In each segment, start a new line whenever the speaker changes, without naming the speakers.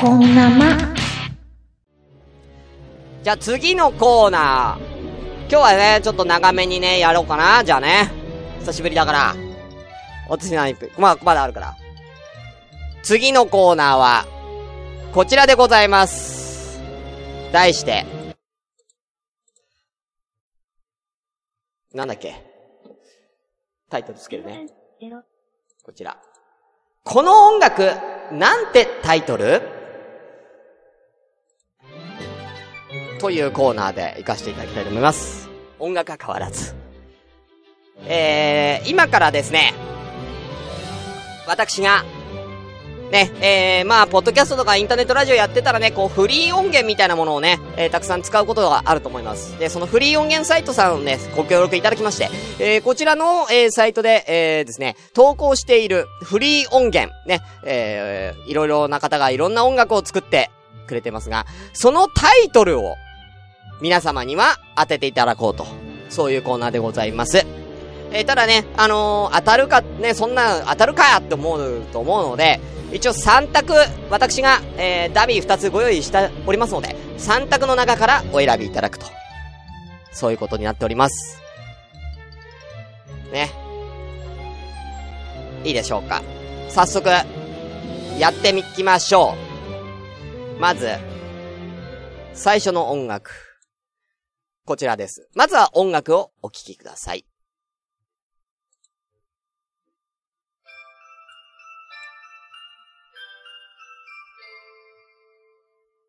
こんなま。
じゃあ次のコーナー。今日はね、ちょっと長めにね、やろうかな。じゃあね。久しぶりだから。私何分まあ、まだあるから。次のコーナーは、こちらでございます。題して、なんだっけ？タイトルつけるね。こちら。この音楽、なんてタイトル？というコーナーで行かせていただきたいと思います。音楽は変わらず。えー、今からですね、私がね、えー、まあ、ポッドキャストとかインターネットラジオやってたらね、こう、フリー音源みたいなものをね、えー、たくさん使うことがあると思います。で、そのフリー音源サイトさんをね、ご協力いただきまして、えー、こちらの、えー、サイトで、えー、ですね、投稿しているフリー音源、ね、えー、いろいろな方がいろんな音楽を作ってくれてますが、そのタイトルを、皆様には当てていただこうと、そういうコーナーでございます。えー、ただね、あのー、当たるか、ね、そんな、当たるかって思うと思うので、一応3択、私が、えー、ダミー2つご用意しておりますので、3択の中からお選びいただくと。そういうことになっております。ね。いいでしょうか。早速、やってみきましょう。まず、最初の音楽。こちらです。まずは音楽をお聴きください。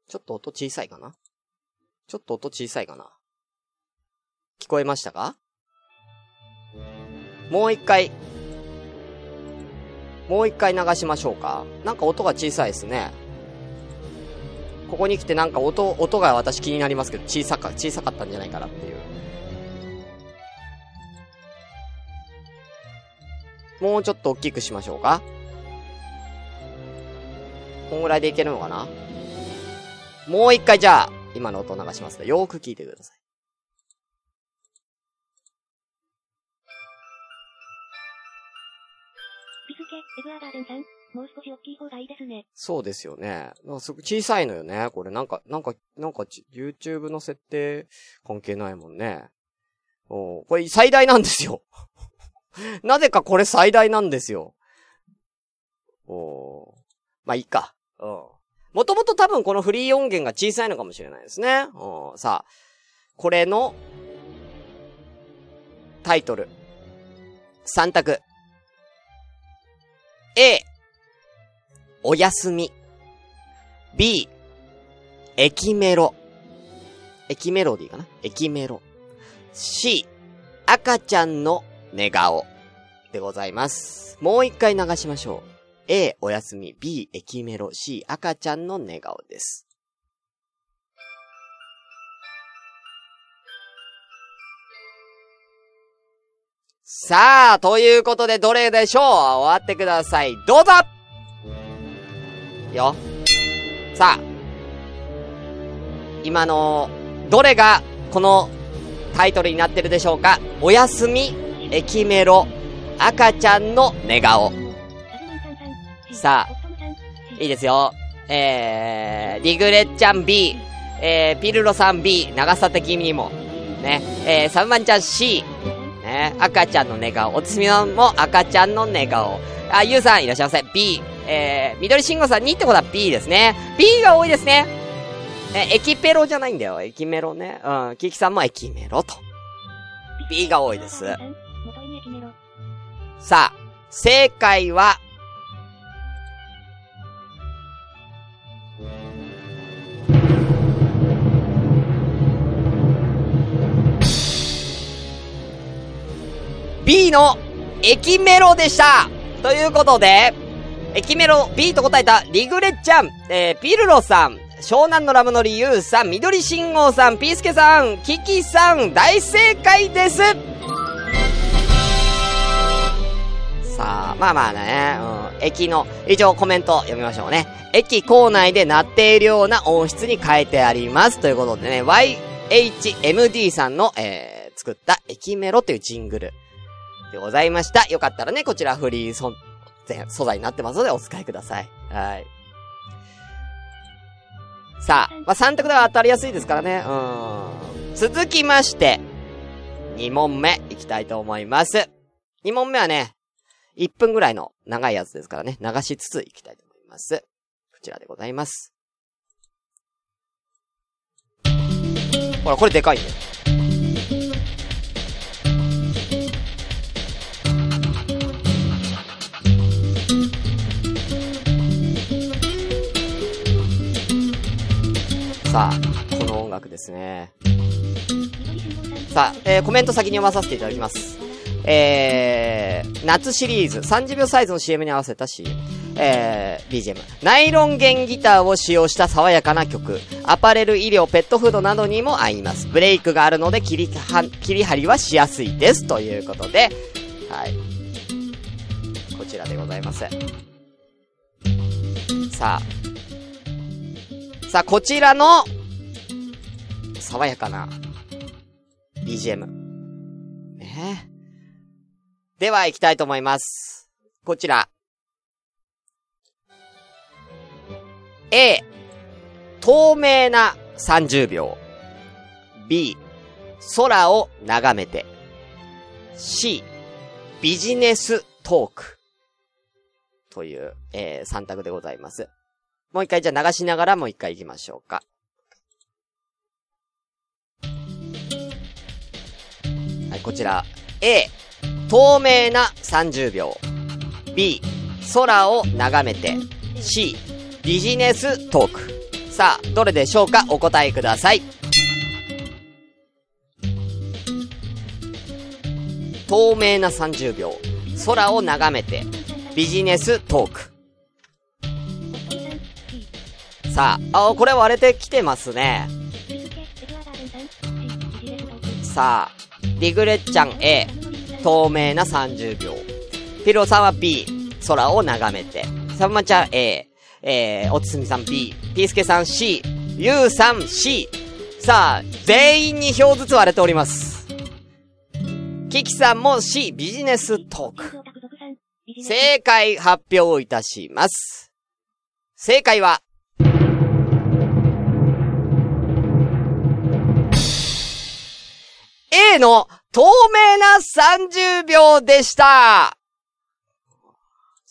ちょっと音小さいかな？ちょっと音小さいかな？聞こえましたか？もう一回、もう一回流しましょうか。なんか音が小さいですね。ここに来てなんか音、音が私気になりますけど、小さか、小さかったんじゃないかなっていう。もうちょっと大きくしましょうか。こんぐらいでいけるのかな？もう一回じゃあ、今の音流しますので、よーく聞いてください。
ビスケ、エブアガーデンさん、もう少し大きい方がいいですね。
そうですよね。すご小さいのよね。これなんか、なんか、なんか、YouTube の設定関係ないもんね。おこれ最大なんですよ。なぜかこれ最大なんですよ。おまあ、いいか。うん。もともと多分このフリー音源が小さいのかもしれないですね。うん、さあ、これの、タイトル。3択。A、おやすみ。B、駅メロ。駅メロディーかな？駅メロ。C、赤ちゃんの寝顔。でございます。もう一回流しましょう。A、おやすみ。B、駅メロ。C、赤ちゃんの寝顔です。さあ、ということでどれでしょう？終わってください。どうぞよ。さあ。今の、どれが、この、タイトルになってるでしょうか？おやすみ、駅メロ、赤ちゃんの寝顔。さあ、いいですよ。えー、リグレッちゃん B、えー、ピルロさん B、長さ的にも、ね、えー、サブマンちゃん C、ね、赤ちゃんの寝顔、おつみのも赤ちゃんの寝顔、あ、ゆうさんいらっしゃいませ、B、えー、緑信号さん2ってことは B ですね。B が多いですね。え、エキペロじゃないんだよ。エキメロね。うん、キキさんもエキメロと。B が多いです。さあ、正解は、B の駅メロでしたということで、駅メロ B と答えたリグレッちゃん、えー、ピルロさん、湘南のラムのリユーさん、緑信号さん、ピースケさん、キキさん、大正解です。さあ、まあまあね、うん、駅の、以上コメント読みましょうね。駅構内で鳴っているような音質に変えてあります。ということでね、YHMD さんの、えー、作った駅メロというジングル。でございました。よかったらね、こちらフリー素素材になってますのでお使いください。はい。さあ、まあ、3択では当たりやすいですからね。うん。続きまして、2問目いきたいと思います。2問目はね、1分ぐらいの長いやつですからね、流しつついきたいと思います。こちらでございます。ほら、これでかいね。さあ、この音楽ですね。さあ、えー、コメント先に読まさせていただきます。えー、夏シリーズ、30秒サイズの CM に合わせた CM。えー、BGM。ナイロン弦ギターを使用した爽やかな曲。アパレル、医療、ペットフードなどにも合います。ブレイクがあるので切りは、切り張りはしやすいです。ということで、はい。こちらでございます。さあ。さあ、こちらの、爽やかな、BGM。ねえでは、行きたいと思います。こちら。A、透明な30秒。B、空を眺めて。C、ビジネストーク。という、えー、3択でございます。もう一回じゃあ流しながらもう一回行きましょうか。はい、こちら。A、透明な30秒。B、空を眺めて。C、ビジネストーク。さあ、どれでしょうか？お答えください。透明な30秒。空を眺めて。ビジネストーク。さあ、あ、これ割れてきてますね。さあ、リグレッちゃん A、透明な30秒。ピロさんは B、空を眺めて。サンマちゃん A、えー、おつすみさん B、ピースケさん C、ユーさん C。さあ、全員に票ずつ割れております。キキさんも C、ビジネストーク。正解発表いたします。正解は、A の透明な30秒でした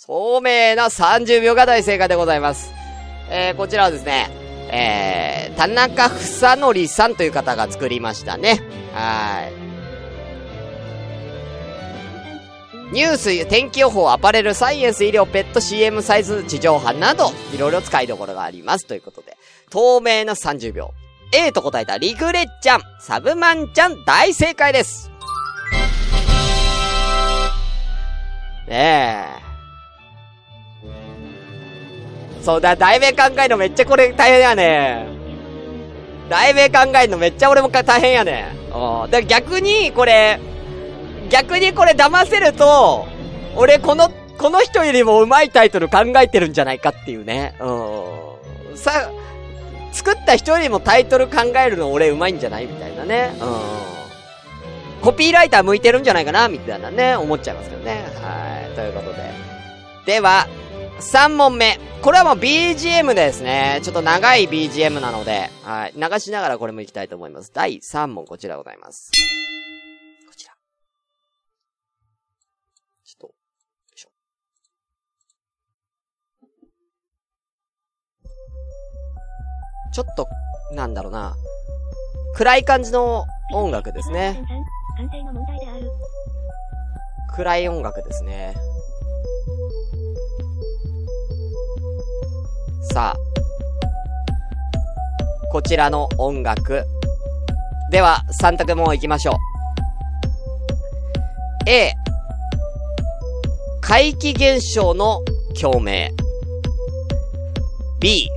透明な30秒が大正解でございます。えー、こちらはですね、えー、田中房則さんという方が作りましたね。はい。ニュース、天気予報、アパレル、サイエンス、医療、ペット、CM サイズ、地上波など、いろいろ使いどころがあります。ということで、透明な30秒。A と答えたリグレッちゃん、サブマンちゃん、大正解です。ねえ。そうだ、題名考えるのめっちゃこれ大変やね題名考えるのめっちゃ俺も大変やねうん。だ逆に、これ、逆にこれ騙せると、俺この、この人よりも上手いタイトル考えてるんじゃないかっていうね。うん。さ、作った人よりもタイトル考えるの俺上手いんじゃないみたいなね。うん。コピーライター向いてるんじゃないかなみたいなね、思っちゃいますけどね。はい。ということで。では、3問目。これはもう BGM ですね。ちょっと長い BGM なので、はい。流しながらこれも行きたいと思います。第3問こちらございます。ちょっと、なんだろうな。暗い感じの音楽ですね。暗い音楽ですね。さあ。こちらの音楽。では、3択も行きましょう。A。怪奇現象の共鳴。B。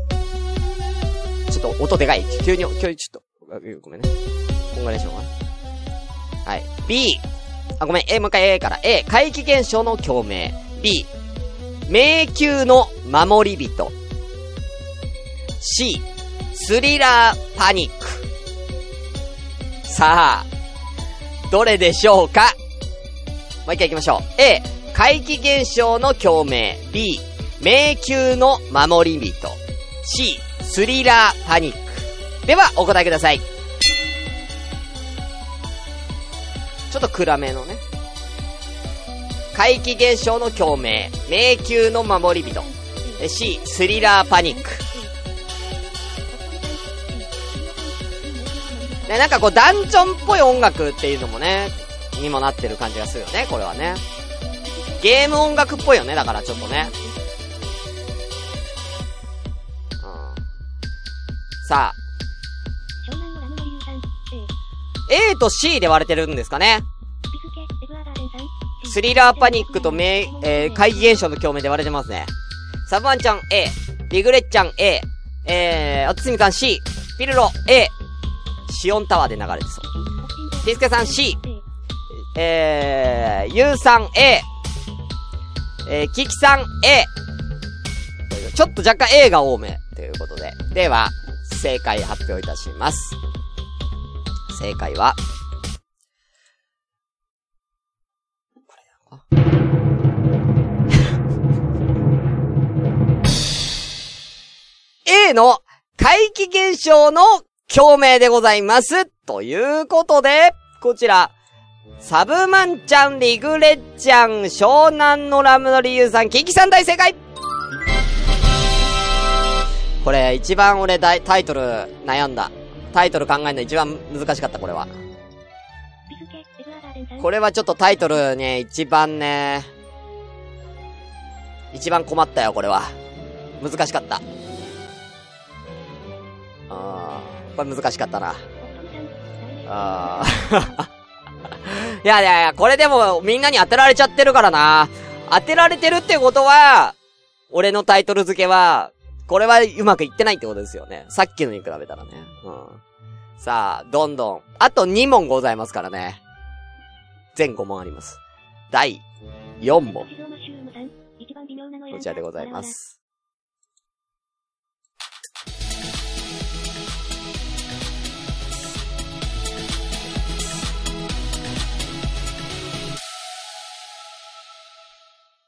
ちょっと音でかい。急に、急にちょっと、ごめんね。こんぐらいしようかな。はい。B。あ、ごめん。A、もう一回 A から。A、怪奇現象の共鳴。B、迷宮の守り人。C、スリラーパニック。さあ、どれでしょうか？もう一回行きましょう。A、怪奇現象の共鳴。B、迷宮の守り人。C、スリラーパニック。では、お答えください。ちょっと暗めのね。怪奇現象の共鳴。迷宮の守り人。C、スリラーパニック。ね、なんかこう、ダンジョンっぽい音楽っていうのもね、にもなってる感じがするよね、これはね。ゲーム音楽っぽいよね、だからちょっとね。さあ。A と C で割れてるんですかね。スリラーパニックとめ、えー、怪奇現象の共鳴で割れてますね。サブワンちゃん A、リグレッちゃん A、えー、おつすみさん C、ピルロ A、シオンタワーで流れてそう。ピスケさん C、えー、ユウさん A、えー、キキさん A、ちょっと若干 A が多め、ということで。では、正解発表いたします。正解は、これ A の怪奇現象の共鳴でございます。ということで、こちら、サブマンちゃん、リグレッちゃん、湘南のラムのリユさん、キキさん大正解これ、一番俺タイトル悩んだ。タイトル考えるの一番難しかった、これは。これはちょっとタイトルね、一番ね、一番困ったよ、これは。難しかった。あー、これ難しかったな。あー。いやいやいや、これでもみんなに当てられちゃってるからな。当てられてるってことは、俺のタイトル付けは、これはうまくいってないってことですよね。さっきのに比べたらね。うん。さあ、どんどん。あと2問ございますからね。全5問あります。第4問。こちらでございます。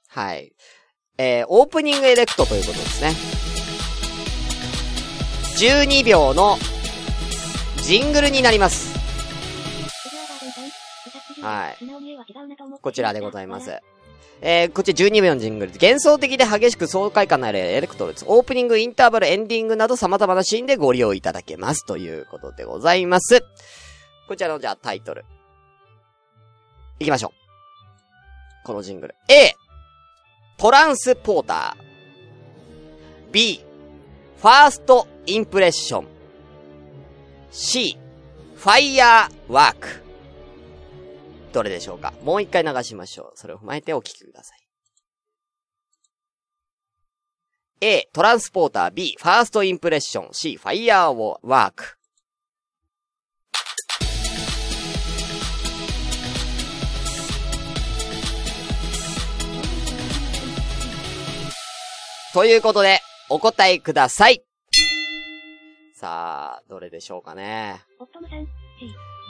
はい。えー、オープニングエレクトということですね。12秒のジングルになります。はい。こちらでございます。えー、こっち12秒のジングル。幻想的で激しく爽快感のあるエレクトロです。オープニング、インターバル、エンディングなど様々なシーンでご利用いただけます。ということでございます。こちらのじゃあタイトル。いきましょう。このジングル。A、トランスポーター。B、ファーストインプレッション。C、ファイヤーワーク。どれでしょうか？もう一回流しましょう。それを踏まえてお聞きください。A、トランスポーター。B、ファーストインプレッション。C、ファイヤーワーク。ということで、お答えください。さあ、どれでしょうかね。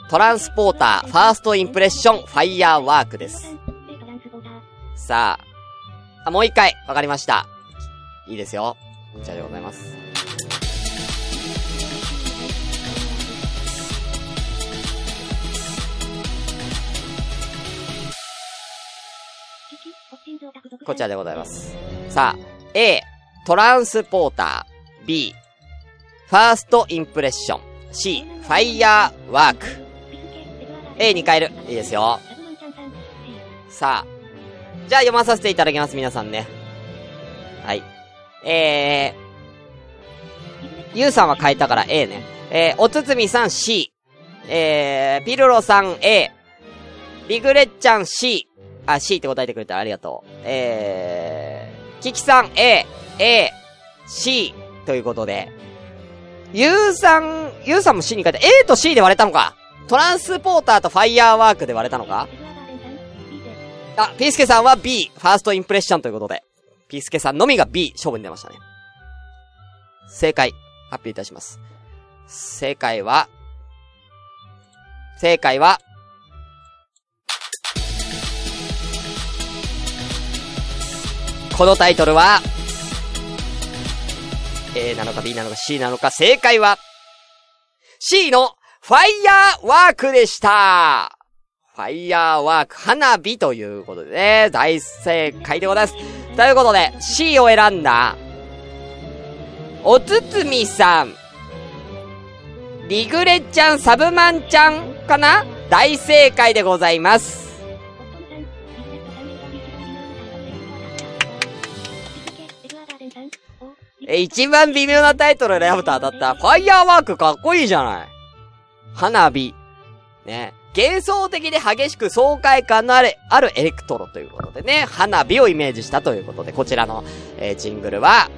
トランスポーター、ファーストインプレッション、ファイヤーワークです。さあ、あ、もう一回、わかりました。いいですよ。こちらでございます。こちらでございます。さあ、A、トランスポーター。B、ファーストインプレッション。C、ファイヤーワーク。A に変える。いいですよ。さあ。じゃあ読まさせていただきます、皆さんね。はい。えー、ゆうさんは変えたから A ね。えー、おつつみさん C。えー、ピルロさん A。ビグレッちゃん C。あ、C って答えてくれてありがとう。えー、キキさん A、A、C ということで、ユーさん、ユーさんも C に書いて、A と C で割れたのか？トランスポーターとファイヤーワークで割れたのか？あ、ピースケさんは B、ファーストインプレッションということで、ピースケさんのみが B、勝負に出ましたね。正解、発表いたします。正解は、正解は、このタイトルは、A なのか B なのか C なのか、正解は、C のファイヤーワークでしたファイヤーワーク、花火ということでね、大正解でございます。ということで、C を選んだ、おつつみさん、リグレちゃん、サブマンちゃんかな？大正解でございます。え、一番微妙なタイトル選ぶと当たった。ファイヤーワークかっこいいじゃない。花火。ね。幻想的で激しく爽快感のある、あるエレクトロということでね、花火をイメージしたということで、こちらの、えー、ジングルは、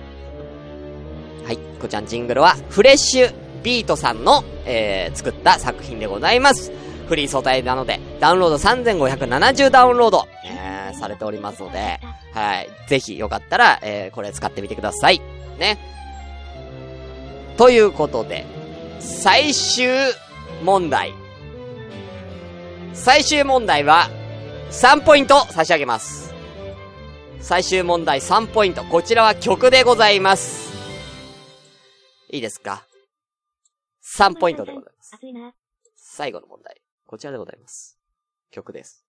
はい、こちらのジングルは、フレッシュビートさんの、えー、作った作品でございます。フリー素体なので、ダウンロード3570ダウンロード、えー、されておりますので、はい、ぜひよかったら、えー、これ使ってみてください。ね。ということで、最終問題。最終問題は、3ポイント差し上げます。最終問題3ポイント。こちらは曲でございます。いいですか ?3 ポイントでございます。最後の問題。こちらでございます。曲です。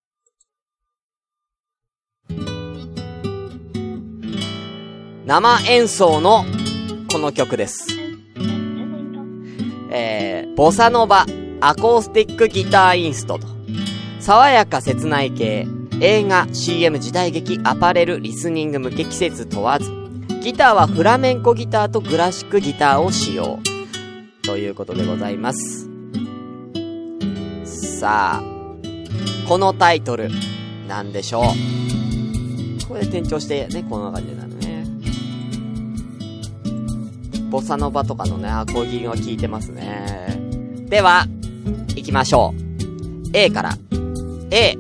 生演奏のこの曲です。えー、ボサノバ、アコースティックギターインストと。爽やか切ない系、映画、CM、時代劇、アパレル、リスニング向け季節問わず。ギターはフラメンコギターとクラシックギターを使用。ということでございます。さあ、このタイトル、なんでしょう？これで転調してね、こんな感じなボサノバとかのね、アコギが効いてますね。では、行きましょう。A から。A、黄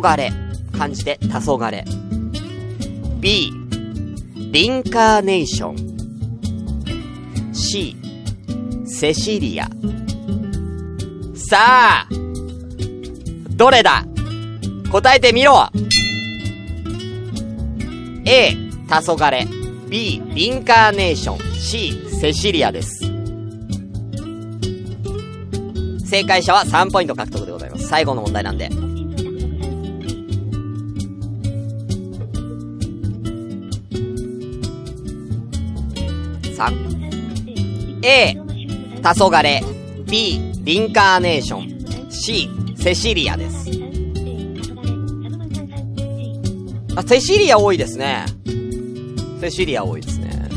昏。漢字で黄昏。B、リンカーネーション。C、セシリア。さあ、どれだ？答えてみろ !A、黄昏。B、リンカーネーション。C、セシリアです。正解者は3ポイント獲得でございます。最後の問題なんで。3。A、黄昏。B、リンカーネーション。C、セシリアです。あ、セシリア多いですね。セシリア多いですね。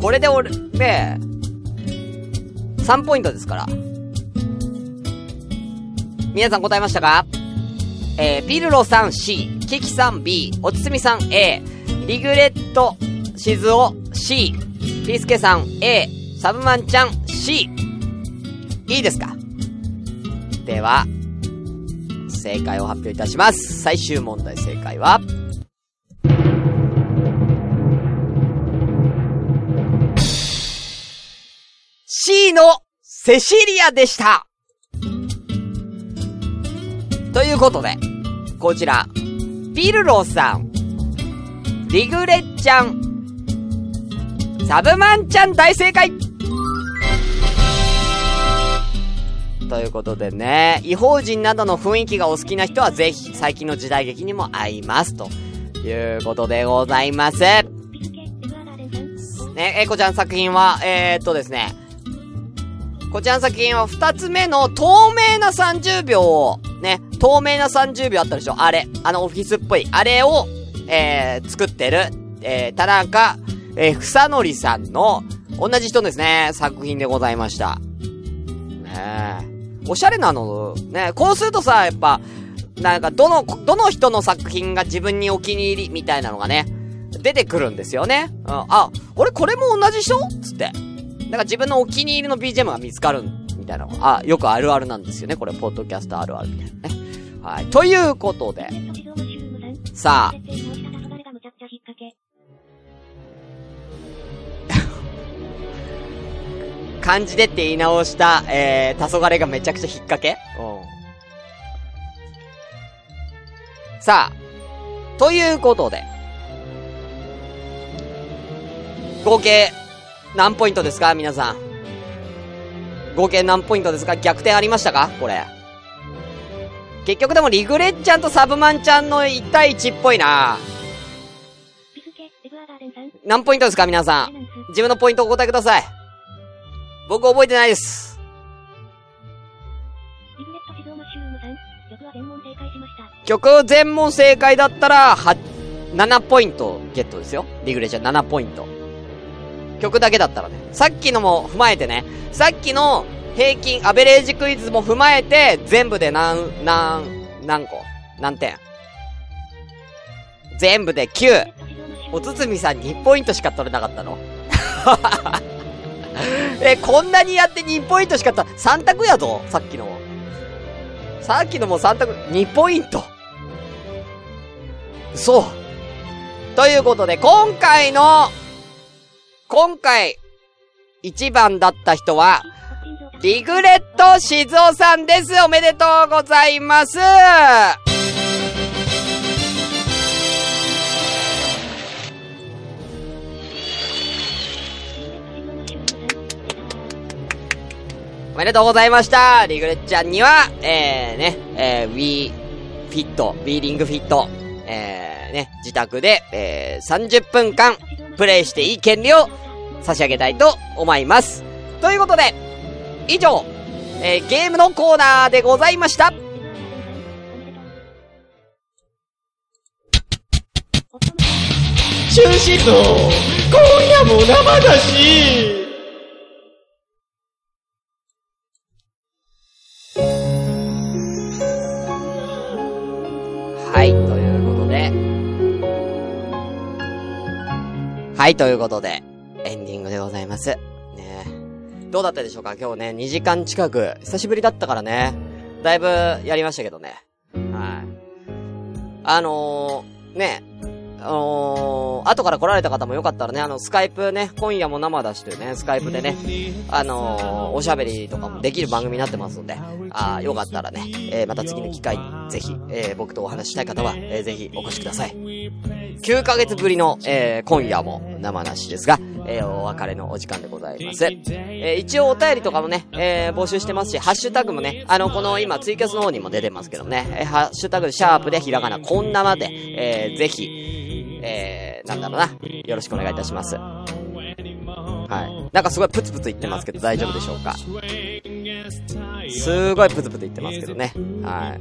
これで俺、ね、3ポイントですから。皆さん答えましたか？えー、ピルロさん C、キキさん B、おつつみさん A、リグレット、しずお C、ピースケさん A、サブマンちゃん C。いいですか？では、正解を発表いたします。最終問題正解は、のセシリアでしたということで、こちら、ピルロさん、リグレッちゃん、サブマンちゃん大正解ということでね、違法人などの雰囲気がお好きな人はぜひ、最近の時代劇にも合います。ということでございます。ね、えこちゃん作品は、えー、っとですね、こちらの作品は二つ目の透明な30秒を、ね、透明な30秒あったでしょ？あれ。あのオフィスっぽい。あれを、えー、作ってる、えー、田中、えー、ふさのりさんの、同じ人ですね、作品でございました。ねえ。おしゃれなの、ねこうするとさ、やっぱ、なんか、どの、どの人の作品が自分にお気に入りみたいなのがね、出てくるんですよね。うん。あ、俺これも同じ人？つって。だか自分のお気に入りの BGM が見つかるみたいなのあ、よくあるあるなんですよね。これ、ポッドキャストあるあるみたいなね。はい。ということで、さあ、漢字でって言い直した、えー、黄昏がめちゃくちゃ引っ掛けうん。さあ、ということで、合計、何ポイントですか皆さん？合計何ポイントですか？逆転ありましたか？これ。結局でもリグレッちゃんとサブマンちゃんの1対1っぽいな、何ポイントですか皆さん？自分のポイントお答えください。僕覚えてないです。
曲全問正解。
だったら、は、7ポイントゲットですよ。リグレちゃん7ポイント。曲だけだったらね。さっきのも踏まえてね。さっきの平均、アベレージクイズも踏まえて、全部で何、何、何個？何点？全部で9。おつつみさん2ポイントしか取れなかったの？え、こんなにやって2ポイントしか取った。3択やぞさっきのも。さっきのも3択、2ポイント。そう。ということで、今回の、今回、1番だった人は、リグレット静雄さんです。おめでとうございます。おめでとうございました。リグレットちゃんには、えー、ね、えー、Wii フィット、Wii リングフィット、えー、ね、自宅で、えー、30分間、プレイしていい権利を差し上げたいと思います。ということで、以上、えー、ゲームのコーナーでございました。
中止と今夜も生だし
ということで、エンディングでございます。ねどうだったでしょうか？今日ね、2時間近く、久しぶりだったからね、だいぶやりましたけどね。はい。あのー、ね、あのー、後から来られた方もよかったらね、あの、スカイプね、今夜も生だしというね、スカイプでね、あのー、おしゃべりとかもできる番組になってますので、あよかったらね、えー、また次の機会に、ぜひ、えー、僕とお話ししたい方は、えー、ぜひお越しください。9ヶ月ぶりの、えー、今夜も生なしですが、えー、お別れのお時間でございます。えー、一応お便りとかもね、えー、募集してますし、ハッシュタグもね、あの、この今ツイキャスの方にも出てますけどね、えー、ハッシュタグシャープでひらがなこんなまで、えー、ぜひ、えー、なんだろうな、よろしくお願いいたします。はい。なんかすごいプツプツ言ってますけど大丈夫でしょうか？すごいプツプツ言ってますけどね。は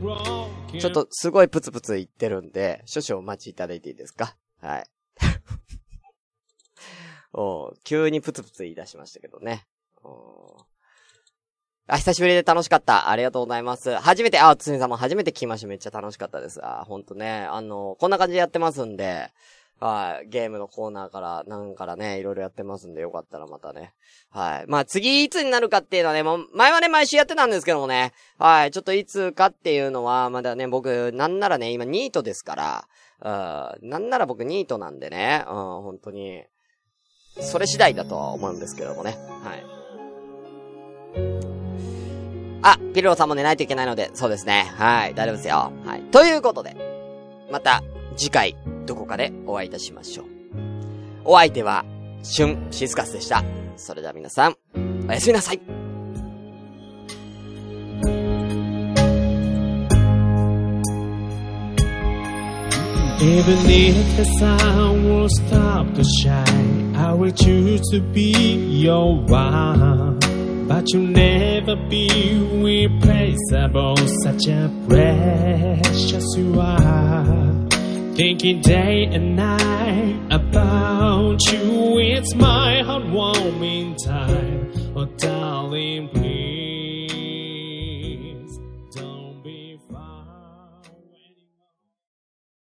い。ちょっとすごいプツプツ言ってるんで、少々お待ちいただいていいですか？はい。お急にプツプツ言い出しましたけどね。おあ、久しぶりで楽しかった。ありがとうございます。初めて、あ、つみさんも初めて聞きました。めっちゃ楽しかったです。あ、ほんとね。あの、こんな感じでやってますんで、はい、ゲームのコーナーから、なんからね、いろいろやってますんで、よかったらまたね。はい。まあ、次いつになるかっていうのはね、もう、前はね、毎週やってたんですけどもね。はい。ちょっといつかっていうのは、まだね、僕、なんならね、今、ニートですから、うん、なんなら僕、ニートなんでね、うん、本当に、それ次第だとは思うんですけどもね。はい。あ、ピルロさんも寝ないといけないので、そうですね。はい、大丈夫ですよ。はい。ということで、また、次回、どこかでお会いいたしましょう。お相手は、シュンシスカスでした。それでは皆さん、おやすみなさい。
Even if the sun will stop to shine, I will choose to be your one. But you'll never be replaceable, such a precious you are. Thinking day and night about you, it's my heartwarming time. Oh, darling,